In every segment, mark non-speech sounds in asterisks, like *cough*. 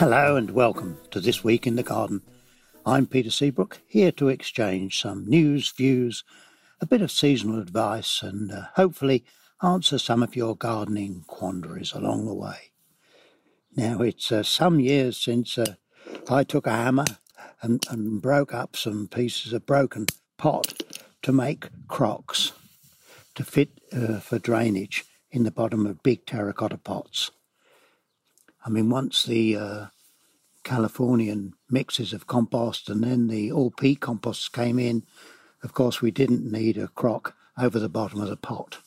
Hello and welcome to This Week in the Garden. I'm Peter Seabrook, here to exchange some news, views, a bit of seasonal advice, and uh, hopefully answer some of your gardening quandaries along the way. Now, it's uh, some years since uh, I took a hammer and, and broke up some pieces of broken pot to make crocks to fit uh, for drainage in the bottom of big terracotta pots. I mean, once the uh, Californian mixes of compost and then the all peat composts came in, of course, we didn't need a crock over the bottom of the pot.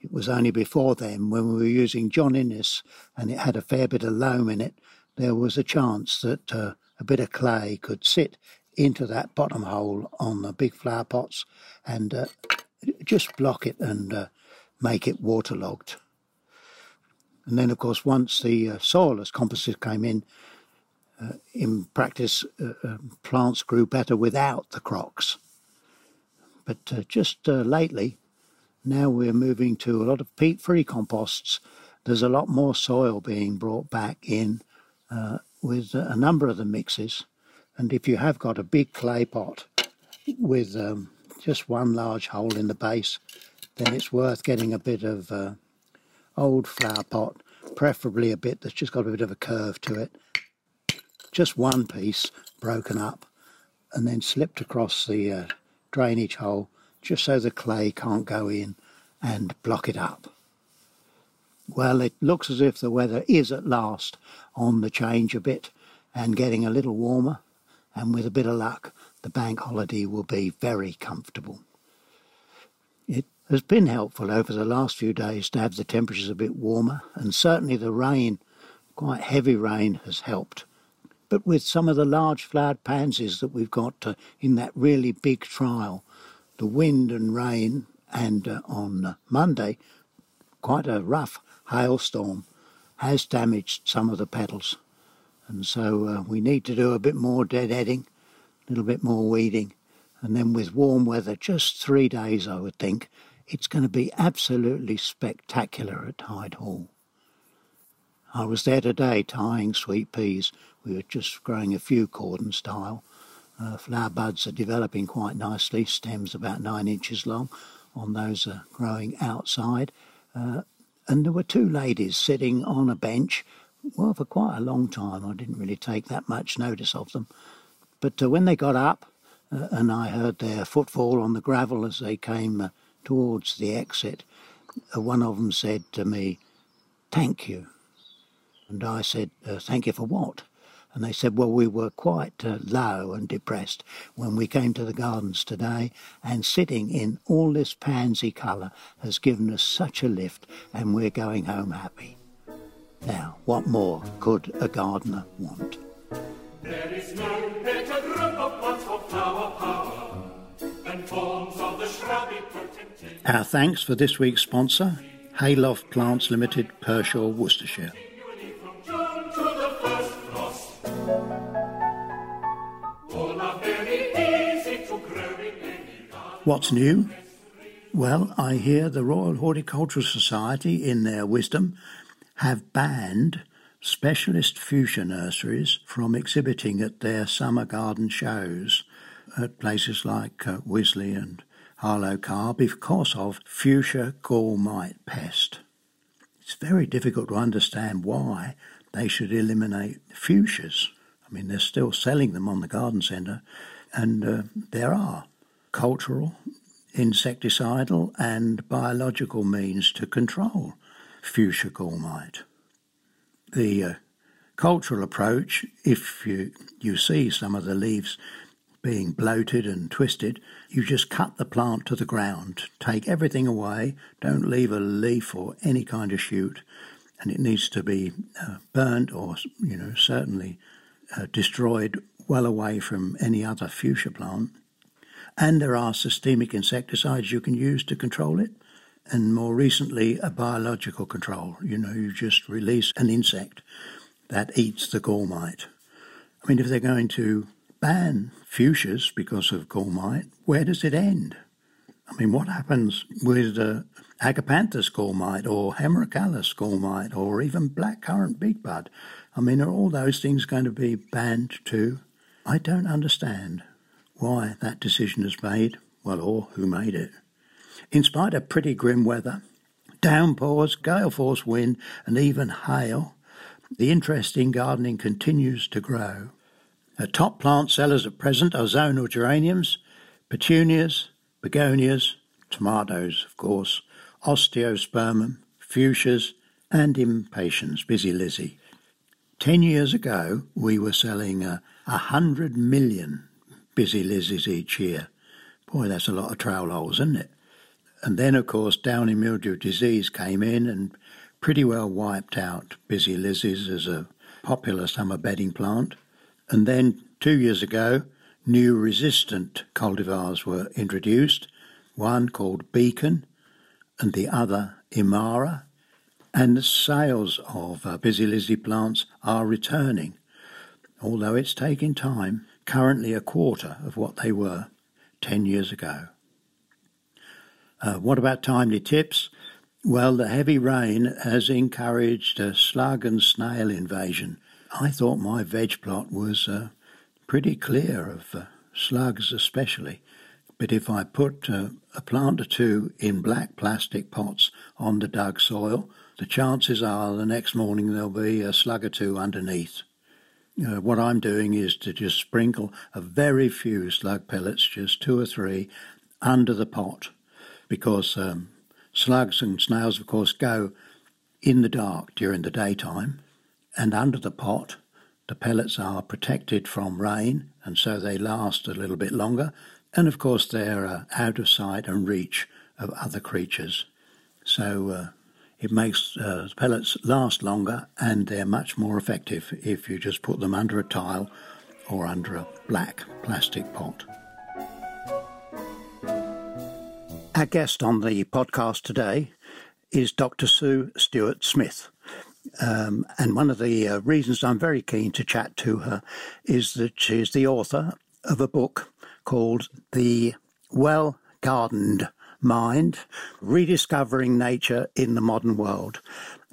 It was only before then, when we were using John Innes and it had a fair bit of loam in it, there was a chance that uh, a bit of clay could sit into that bottom hole on the big flower pots and uh, just block it and uh, make it waterlogged. And then, of course, once the uh, as composite came in, uh, in practice, uh, um, plants grew better without the crocks. But uh, just uh, lately, now we're moving to a lot of peat free composts. There's a lot more soil being brought back in uh, with a number of the mixes. And if you have got a big clay pot with um, just one large hole in the base, then it's worth getting a bit of uh, old flower pot, preferably a bit that's just got a bit of a curve to it. Just one piece broken up and then slipped across the uh, drainage hole just so the clay can't go in and block it up. Well, it looks as if the weather is at last on the change a bit and getting a little warmer, and with a bit of luck, the bank holiday will be very comfortable. Has been helpful over the last few days to have the temperatures a bit warmer, and certainly the rain, quite heavy rain, has helped. But with some of the large flowered pansies that we've got uh, in that really big trial, the wind and rain, and uh, on Monday, quite a rough hailstorm has damaged some of the petals. And so uh, we need to do a bit more deadheading, a little bit more weeding. And then with warm weather, just three days, I would think, it's going to be absolutely spectacular at Hyde Hall. I was there today tying sweet peas. We were just growing a few cordon style. Uh, flower buds are developing quite nicely, stems about nine inches long on those are growing outside. Uh, and there were two ladies sitting on a bench, well, for quite a long time. I didn't really take that much notice of them. But uh, when they got up, uh, and I heard their footfall on the gravel as they came uh, towards the exit, one of them said to me, Thank you. And I said, uh, Thank you for what? And they said, Well, we were quite uh, low and depressed when we came to the gardens today, and sitting in all this pansy colour has given us such a lift, and we're going home happy. Now, what more could a gardener want? There is no better of for flower power than forms of the shrubby. Our thanks for this week's sponsor, Hayloft Plants Limited, Pershore, Worcestershire. What's new? Well, I hear the Royal Horticultural Society, in their wisdom, have banned specialist fuchsia nurseries from exhibiting at their summer garden shows at places like uh, Wisley and Harlow because of fuchsia gall mite pest. It's very difficult to understand why they should eliminate fuchsias. I mean, they're still selling them on the garden centre, and uh, there are cultural, insecticidal, and biological means to control fuchsia gall mite. The uh, cultural approach, if you, you see some of the leaves being bloated and twisted, you just cut the plant to the ground, take everything away, don't leave a leaf or any kind of shoot, and it needs to be uh, burnt or, you know, certainly uh, destroyed well away from any other fuchsia plant. And there are systemic insecticides you can use to control it. And more recently, a biological control. You know, you just release an insect that eats the gall mite. I mean, if they're going to ban fuchsias because of gall mite, where does it end? I mean, what happens with uh, Agapanthus gall mite or Hemerocallis gall mite or even blackcurrant big bud? I mean, are all those things going to be banned too? I don't understand why that decision is made, well, or who made it. In spite of pretty grim weather, downpours, gale force wind, and even hail, the interest in gardening continues to grow. The top plant sellers at present are zonal geraniums, petunias, begonias, tomatoes, of course, osteospermum, fuchsias, and impatiens, busy Lizzie. Ten years ago, we were selling a, a hundred million busy Lizzies each year. Boy, that's a lot of trowel holes, isn't it? And then, of course, downy mildew disease came in and pretty well wiped out busy Lizzies as a popular summer bedding plant. And then two years ago, new resistant cultivars were introduced, one called Beacon and the other Imara. And the sales of uh, Busy Lizzie plants are returning, although it's taking time, currently a quarter of what they were 10 years ago. Uh, what about timely tips? Well, the heavy rain has encouraged a slug and snail invasion I thought my veg plot was uh, pretty clear of uh, slugs, especially. But if I put uh, a plant or two in black plastic pots on the dug soil, the chances are the next morning there'll be a slug or two underneath. Uh, what I'm doing is to just sprinkle a very few slug pellets, just two or three, under the pot, because um, slugs and snails, of course, go in the dark during the daytime, and under the pot, the pellets are protected from rain, and so they last a little bit longer. And of course, they're uh, out of sight and reach of other creatures. So uh, it makes uh, pellets last longer, and they're much more effective if you just put them under a tile or under a black plastic pot. Our guest on the podcast today is Dr. Sue Stewart Smith. Um, and one of the uh, reasons I'm very keen to chat to her is that she's the author of a book called The Well Gardened Mind Rediscovering Nature in the Modern World.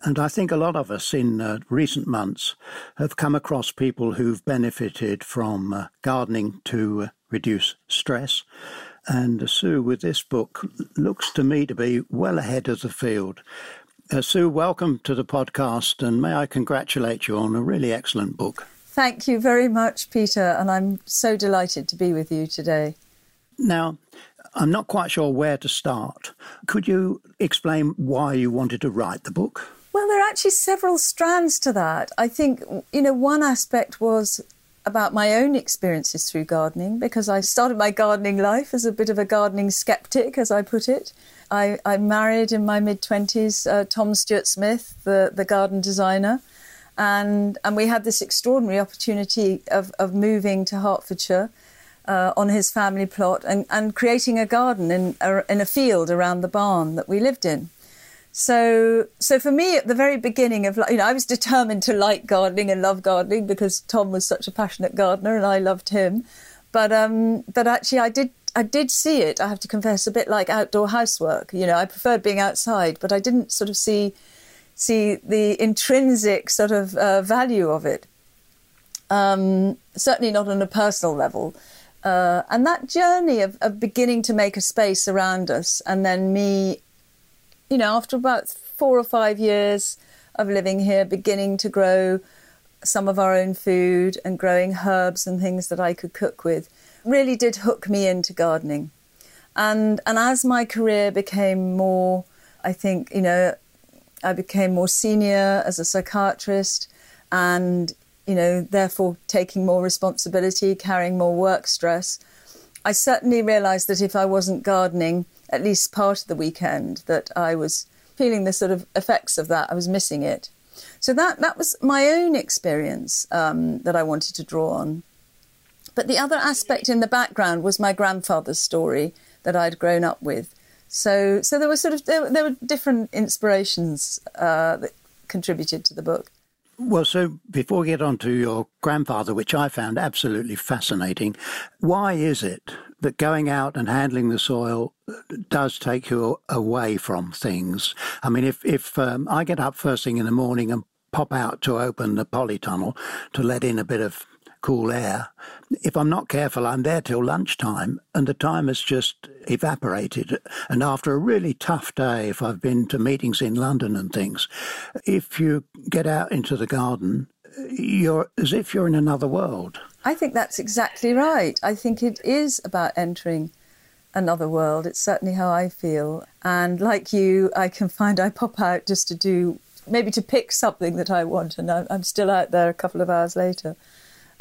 And I think a lot of us in uh, recent months have come across people who've benefited from uh, gardening to uh, reduce stress. And Sue, with this book, looks to me to be well ahead of the field uh, Sue, welcome to the podcast, and may I congratulate you on a really excellent book. Thank you very much, Peter, and I'm so delighted to be with you today. Now, I'm not quite sure where to start. Could you explain why you wanted to write the book? Well, there are actually several strands to that. I think, you know, one aspect was about my own experiences through gardening because I started my gardening life as a bit of a gardening skeptic, as I put it. I, I married in my mid 20s uh, Tom Stewart Smith, the, the garden designer. And, and we had this extraordinary opportunity of, of moving to Hertfordshire uh, on his family plot and, and creating a garden in, uh, in a field around the barn that we lived in. So, so for me, at the very beginning of, you know, I was determined to like gardening and love gardening because Tom was such a passionate gardener and I loved him. But, um, but actually, I did I did see it, I have to confess, a bit like outdoor housework. You know, I preferred being outside, but I didn't sort of see see the intrinsic sort of uh, value of it. Um, certainly not on a personal level. Uh, and that journey of, of beginning to make a space around us, and then me, you know, after about four or five years of living here, beginning to grow some of our own food and growing herbs and things that I could cook with really did hook me into gardening. And and as my career became more, I think you know, I became more senior as a psychiatrist, and you know, therefore taking more responsibility, carrying more work stress. I certainly realised that if I wasn't gardening at least part of the weekend, that I was feeling the sort of effects of that. I was missing it. So that that was my own experience um, that I wanted to draw on. But the other aspect in the background was my grandfather's story that I'd grown up with. So so there were sort of there, there were different inspirations uh, that contributed to the book. Well, so before we get on to your grandfather, which I found absolutely fascinating, why is it that going out and handling the soil does take you away from things? I mean, if, if um, I get up first thing in the morning and pop out to open the polytunnel to let in a bit of cool air. If I'm not careful, I'm there till lunchtime, and the time has just evaporated. And after a really tough day, if I've been to meetings in London and things, if you get out into the garden, you're as if you're in another world. I think that's exactly right. I think it is about entering another world. It's certainly how I feel. And like you, I can find I pop out just to do maybe to pick something that I want, and I'm still out there a couple of hours later.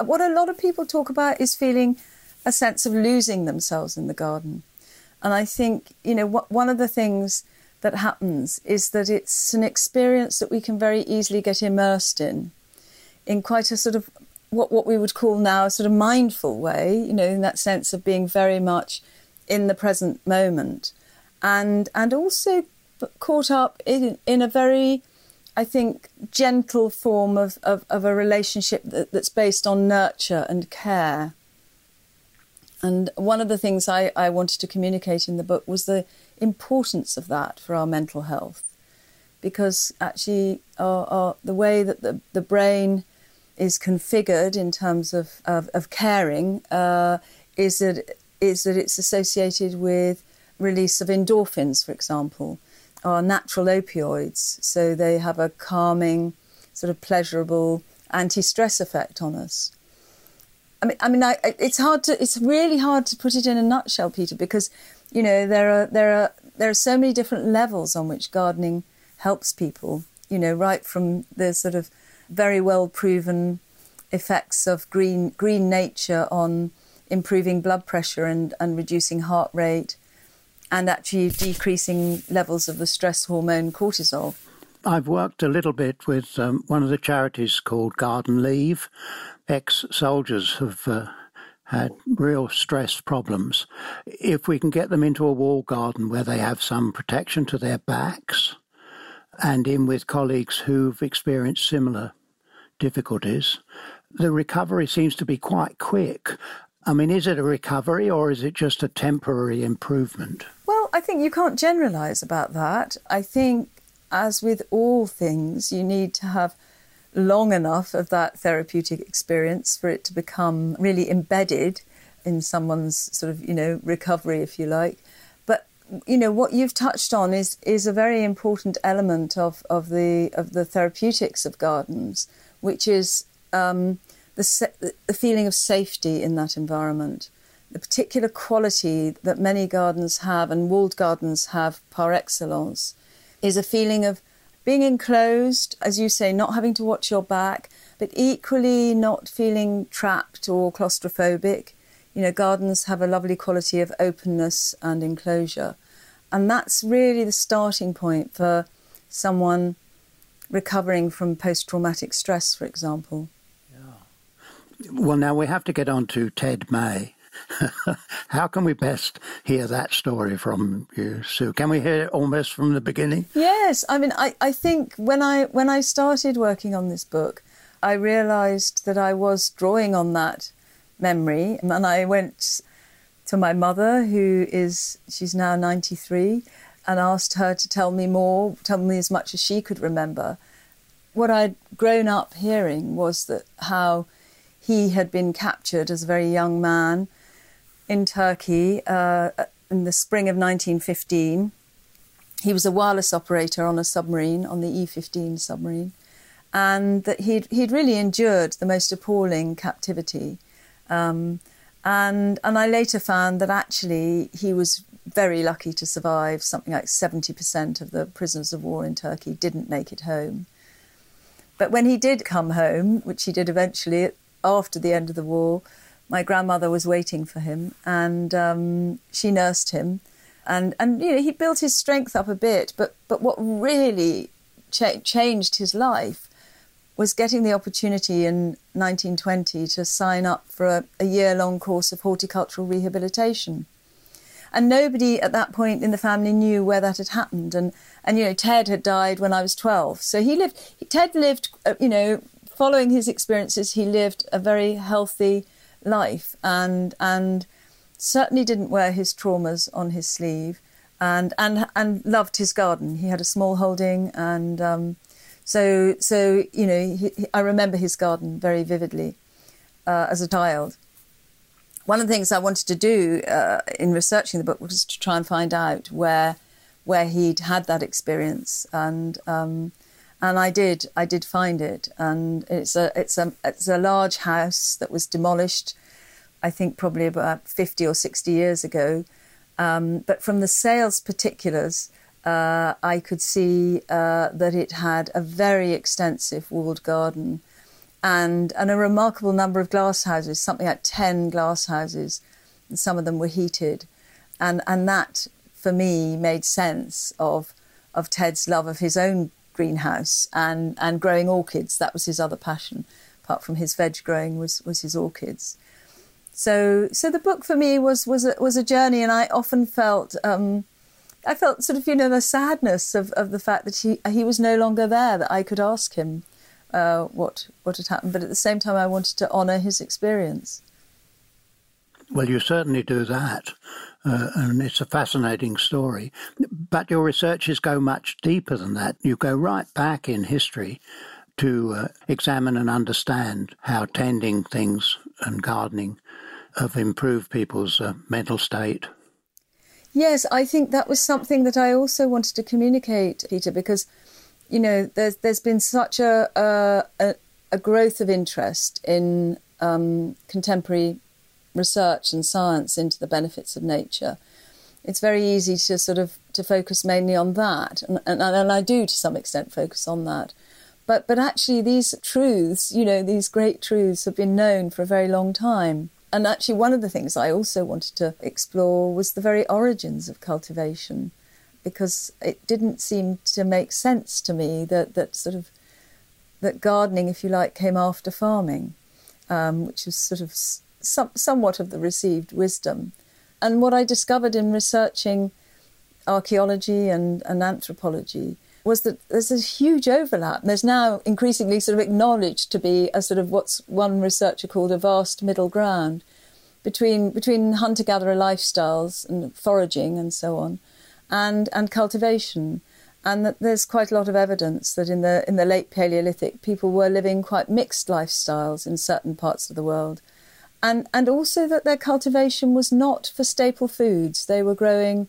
What a lot of people talk about is feeling a sense of losing themselves in the garden. And I think, you know, what, one of the things that happens is that it's an experience that we can very easily get immersed in, in quite a sort of what, what we would call now a sort of mindful way, you know, in that sense of being very much in the present moment. And, and also caught up in, in a very I think, gentle form of, of, of a relationship that, that's based on nurture and care. And one of the things I, I wanted to communicate in the book was the importance of that for our mental health. Because actually, our, our, the way that the, the brain is configured in terms of, of, of caring uh, is, that, is that it's associated with release of endorphins, for example are natural opioids, so they have a calming, sort of pleasurable anti-stress effect on us. I mean, I mean, I, it's hard to, it's really hard to put it in a nutshell, Peter, because you know there are there are there are so many different levels on which gardening helps people. You know, right from the sort of very well proven effects of green green nature on improving blood pressure and, and reducing heart rate and actually decreasing levels of the stress hormone cortisol. I've worked a little bit with um, one of the charities called Garden Leave. Ex soldiers have uh, had real stress problems. If we can get them into a wall garden where they have some protection to their backs and in with colleagues who've experienced similar difficulties, the recovery seems to be quite quick. I mean, is it a recovery or is it just a temporary improvement? Well, I think you can't generalize about that. I think, as with all things, you need to have long enough of that therapeutic experience for it to become really embedded in someone's sort of, you know, recovery, if you like. But you know what you've touched on is is a very important element of of the of the therapeutics of gardens, which is um, the, the feeling of safety in that environment. The particular quality that many gardens have and walled gardens have par excellence is a feeling of being enclosed, as you say, not having to watch your back, but equally not feeling trapped or claustrophobic. You know, gardens have a lovely quality of openness and enclosure. And that's really the starting point for someone recovering from post traumatic stress, for example. Well, now we have to get on to Ted May. *laughs* How can we best hear that story from you, Sue? Can we hear it almost from the beginning? Yes. I mean, I, I think when I when I started working on this book, I realised that I was drawing on that memory, and I went to my mother, who is she's now ninety three, and asked her to tell me more, tell me as much as she could remember. What I'd grown up hearing was that how he had been captured as a very young man in Turkey uh, in the spring of 1915. He was a wireless operator on a submarine, on the E 15 submarine, and that he'd, he'd really endured the most appalling captivity. Um, and, and I later found that actually he was very lucky to survive. Something like 70% of the prisoners of war in Turkey didn't make it home. But when he did come home, which he did eventually after the end of the war, my grandmother was waiting for him, and um, she nursed him, and and you know he built his strength up a bit. But but what really cha- changed his life was getting the opportunity in 1920 to sign up for a, a year long course of horticultural rehabilitation. And nobody at that point in the family knew where that had happened. And, and you know, Ted had died when I was 12. So he lived, Ted lived, uh, you know, following his experiences, he lived a very healthy life and, and certainly didn't wear his traumas on his sleeve and, and, and loved his garden. He had a small holding and, um, so, so you know, he, he, I remember his garden very vividly uh, as a child. One of the things I wanted to do uh, in researching the book was to try and find out where where he'd had that experience, and um, and I did. I did find it, and it's a it's a it's a large house that was demolished. I think probably about fifty or sixty years ago. Um, but from the sales particulars, uh, I could see uh, that it had a very extensive walled garden and, and a remarkable number of glass houses, something like 10 glass houses, and some of them were heated. And, and that, for me, made sense of, of Ted's love of his own greenhouse and, and growing orchids. That was his other passion, apart from his veg growing, was, was his orchids. So, so the book for me was, was, a, was a journey, and I often felt. Um, I felt sort of, you know, the sadness of, of the fact that he he was no longer there, that I could ask him uh, what what had happened, but at the same time, I wanted to honour his experience. Well, you certainly do that, uh, and it's a fascinating story. But your researches go much deeper than that. You go right back in history to uh, examine and understand how tending things and gardening have improved people's uh, mental state, Yes, I think that was something that I also wanted to communicate, Peter, because you know there's there's been such a a, a growth of interest in um, contemporary research and science into the benefits of nature. It's very easy to sort of to focus mainly on that, and, and, and I do to some extent focus on that. But but actually, these truths, you know, these great truths have been known for a very long time. And actually, one of the things I also wanted to explore was the very origins of cultivation, because it didn't seem to make sense to me that, that sort of that gardening, if you like, came after farming, um, which was sort of some, somewhat of the received wisdom. And what I discovered in researching archaeology and, and anthropology was that there's a huge overlap. There's now increasingly sort of acknowledged to be a sort of what's one researcher called a vast middle ground between between hunter gatherer lifestyles and foraging and so on, and and cultivation. And that there's quite a lot of evidence that in the in the late Paleolithic people were living quite mixed lifestyles in certain parts of the world. And and also that their cultivation was not for staple foods. They were growing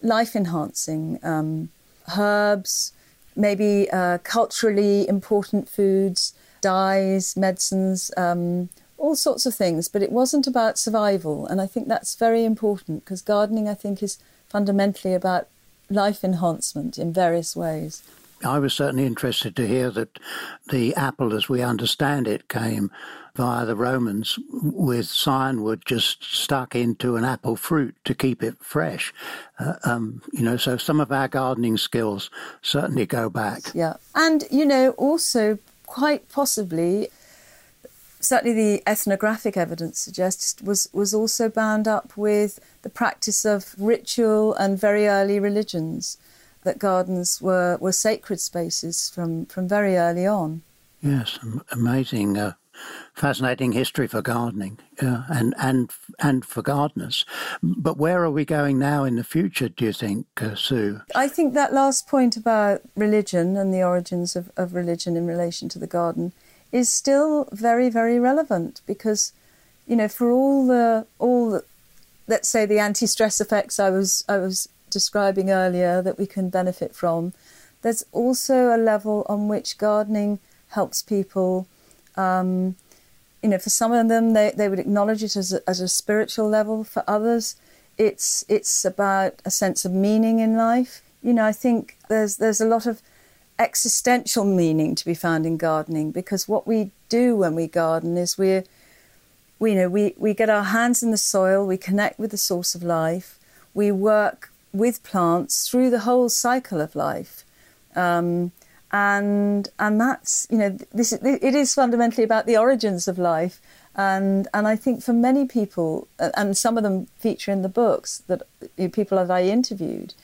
life enhancing um, herbs, maybe uh, culturally important foods, dyes, medicines, um, all sorts of things. But it wasn't about survival, and I think that's very important because gardening, I think, is fundamentally about life enhancement in various ways. I was certainly interested to hear that the apple, as we understand it, came via the Romans with scionwood just stuck into an apple fruit to keep it fresh. Uh, um, you know, so some of our gardening skills certainly go back. Yeah. And, you know, also quite possibly, certainly the ethnographic evidence suggests, was, was also bound up with the practice of ritual and very early religions that gardens were, were sacred spaces from, from very early on. Yes, amazing uh, fascinating history for gardening uh, and and and for gardeners. But where are we going now in the future? Do you think, uh, Sue? I think that last point about religion and the origins of, of religion in relation to the garden is still very very relevant because you know for all the all the, let's say the anti-stress effects I was I was describing earlier that we can benefit from. There's also a level on which gardening helps people um, you know, for some of them, they, they would acknowledge it as a, as a spiritual level. For others, it's it's about a sense of meaning in life. You know, I think there's there's a lot of existential meaning to be found in gardening because what we do when we garden is we're we you know we, we get our hands in the soil, we connect with the source of life, we work with plants through the whole cycle of life. Um, and and that's you know this it is fundamentally about the origins of life and and I think for many people and some of them feature in the books that people that I interviewed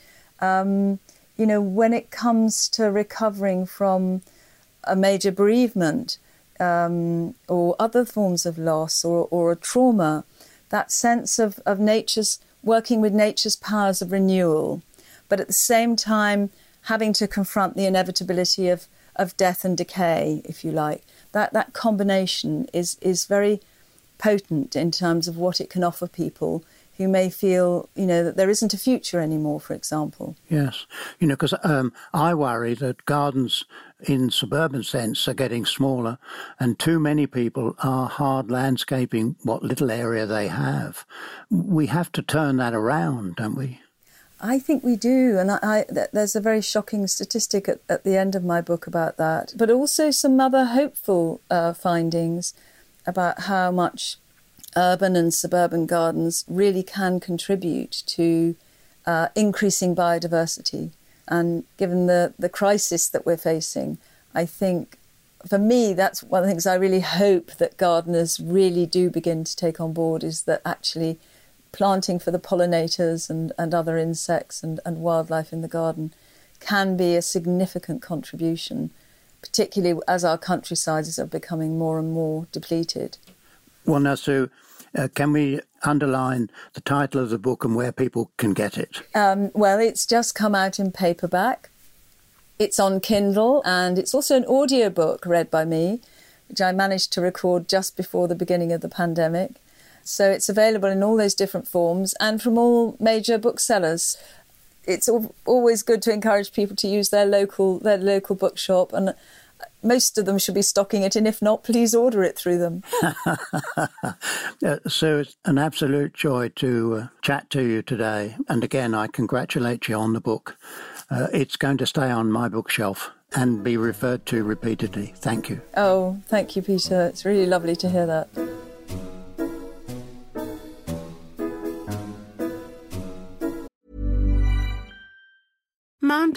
um, you know, when it comes to recovering from a major bereavement um, or other forms of loss or, or a trauma, that sense of, of nature's working with nature's powers of renewal, but at the same time having to confront the inevitability of, of death and decay, if you like. That that combination is is very potent in terms of what it can offer people who may feel, you know, that there isn't a future anymore, for example. Yes, you know, because um, I worry that gardens in suburban sense are getting smaller, and too many people are hard landscaping what little area they have. We have to turn that around, don't we? I think we do, and I, I, there's a very shocking statistic at, at, the end of my book about that, but also some other hopeful uh, findings about how much urban and suburban gardens really can contribute to uh, increasing biodiversity. And given the, the crisis that we're facing, I think for me, that's one of the things I really hope that gardeners really do begin to take on board is that actually planting for the pollinators and, and other insects and, and wildlife in the garden can be a significant contribution, particularly as our countrysides are becoming more and more depleted. Well, now, Sue, uh, can we underline the title of the book and where people can get it? Um, well, it's just come out in paperback. It's on Kindle and it's also an audio book read by me, which I managed to record just before the beginning of the pandemic. So it's available in all those different forms and from all major booksellers. It's always good to encourage people to use their local their local bookshop and most of them should be stocking it, and if not, please order it through them. *laughs* so it's an absolute joy to uh, chat to you today. And again, I congratulate you on the book. Uh, it's going to stay on my bookshelf and be referred to repeatedly. Thank you. Oh, thank you, Peter. It's really lovely to hear that.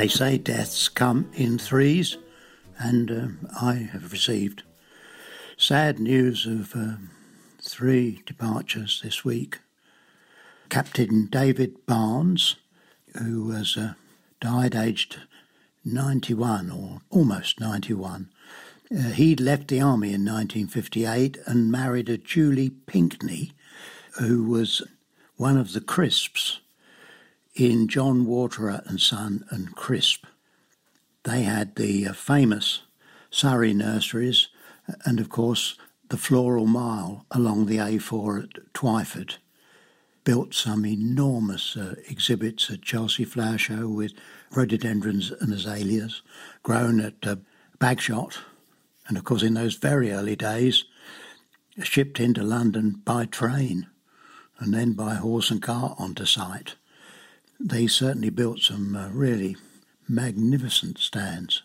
They say deaths come in threes, and uh, I have received sad news of uh, three departures this week. Captain David Barnes, who was uh, died aged 91 or almost 91. Uh, he'd left the army in 1958 and married a Julie Pinkney, who was one of the Crisps in John Waterer and Son and Crisp. They had the uh, famous Surrey nurseries and, of course, the Floral Mile along the A4 at Twyford. Built some enormous uh, exhibits at Chelsea Flower Show with rhododendrons and azaleas, grown at uh, Bagshot, and of course, in those very early days, shipped into London by train and then by horse and cart onto site they certainly built some uh, really magnificent stands.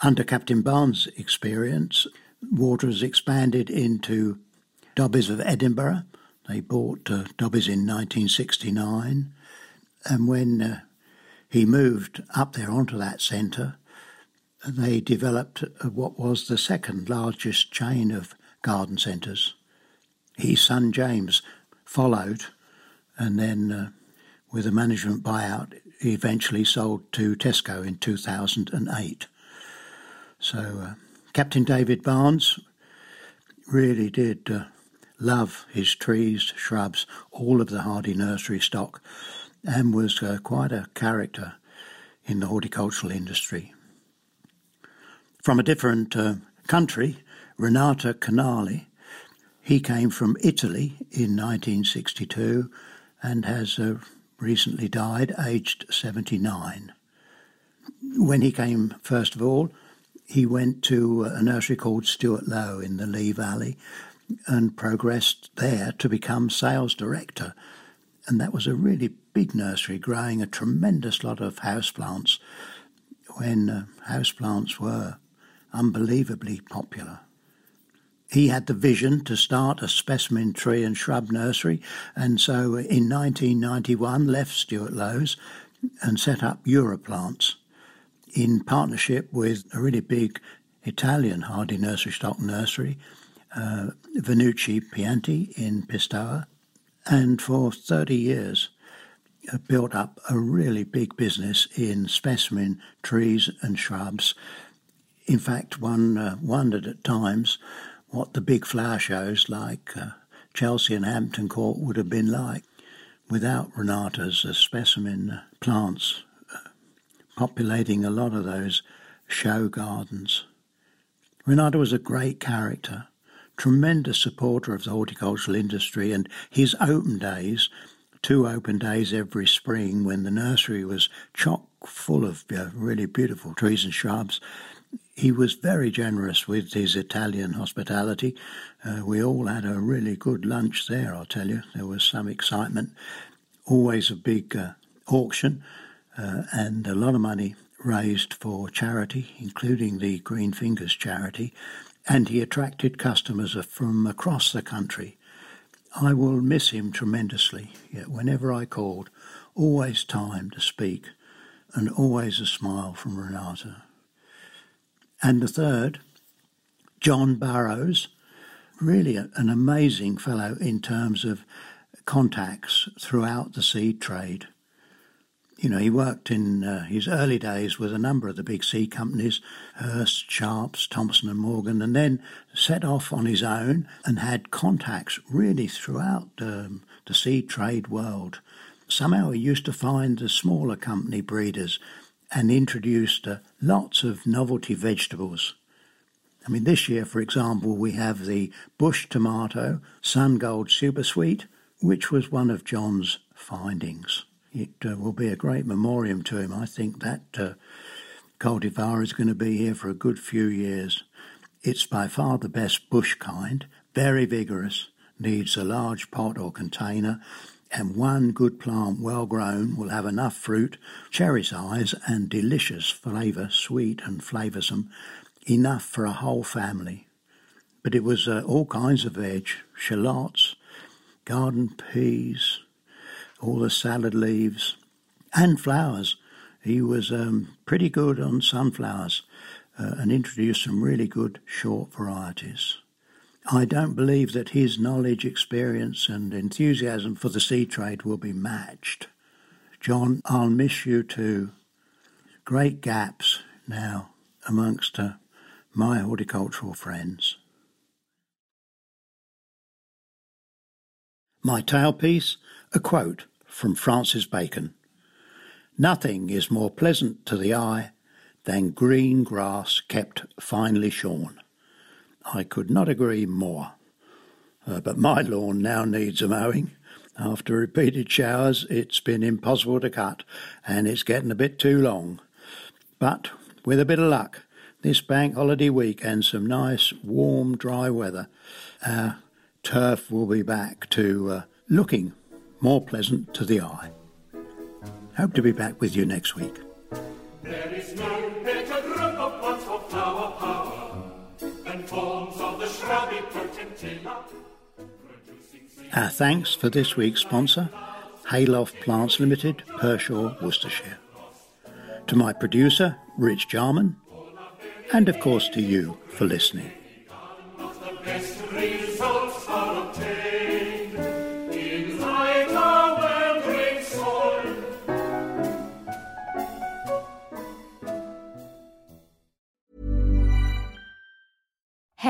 Under Captain Barnes' experience, water has expanded into Dobbies of Edinburgh, They bought uh, Dobbie's in 1969, and when uh, he moved up there onto that centre, they developed uh, what was the second largest chain of garden centres. His son James followed, and then uh, with a management buyout, eventually sold to Tesco in 2008. So, uh, Captain David Barnes really did uh, love his trees, shrubs, all of the hardy nursery stock, and was uh, quite a character in the horticultural industry. From a different uh, country, Renato Canali, he came from Italy in 1962 and has uh, recently died, aged 79. When he came, first of all, he went to a nursery called Stuart Low in the Lee Valley and progressed there to become sales director. And that was a really big nursery growing a tremendous lot of houseplants when uh, houseplants were unbelievably popular. He had the vision to start a specimen tree and shrub nursery, and so in 1991 left Stuart Low's and set up Europlants in partnership with a really big Italian hardy nursery stock nursery, uh, Vannucci Piante in Pistoia, and for 30 years uh, built up a really big business in specimen trees and shrubs. In fact, one uh, wondered at times what the big flower shows like uh, Chelsea and Hampton Court would have been like without Renato's uh, specimen plants uh, populating a lot of those show gardens. Renato was a great character, tremendous supporter of the horticultural industry, and his open days, two open days every spring when the nursery was chock full of uh, really beautiful trees and shrubs, he was very generous with his Italian hospitality. Uh, we all had a really good lunch there, I'll tell you. There was some excitement, always a big uh, auction, uh, and a lot of money raised for charity, including the Green Fingers charity, and he attracted customers from across the country. I will miss him tremendously, yet whenever I called, always time to speak, and always a smile from Renato. And the third, John Burrows, really an amazing fellow in terms of contacts throughout the seed trade. You know, he worked in uh, his early days with a number of the big seed companies, Hurst, Sharps, Thompson and Morgan, and then set off on his own and had contacts really throughout um, the seed trade world. Somehow he used to find the smaller company breeders and introduced uh, lots of novelty vegetables. I mean, this year, for example, we have the bush tomato, Sun Gold Super Sweet, which was one of John's findings. It uh, will be a great memoriam to him. I think that uh, cultivar is going to be here for a good few years. It's by far the best bush kind, very vigorous, needs a large pot or container, and one good plant well grown will have enough fruit, cherry size, and delicious flavour, sweet and flavoursome, enough for a whole family. But it was uh, all kinds of veg, shallots, garden peas, all the salad leaves, and flowers. He was um, pretty good on sunflowers uh, and introduced some really good short varieties. I don't believe that his knowledge, experience, and enthusiasm for the sea trade will be matched. John, I'll miss you too. Great gaps now amongst uh, my horticultural friends. My tailpiece, a quote from Francis Bacon. Nothing is more pleasant to the eye than green grass kept finely shorn. I could not agree more. Uh, but my lawn now needs a mowing. After repeated showers, it's been impossible to cut, and it's getting a bit too long. But with a bit of luck, this bank holiday week and some nice, warm, dry weather, our turf will be back to uh, looking more pleasant to the eye. Hope to be back with you next week. Our thanks for this week's sponsor, Hayloft Plants Limited, Pershore, Worcestershire. To my producer, Rich Jarman, and of course to you for listening.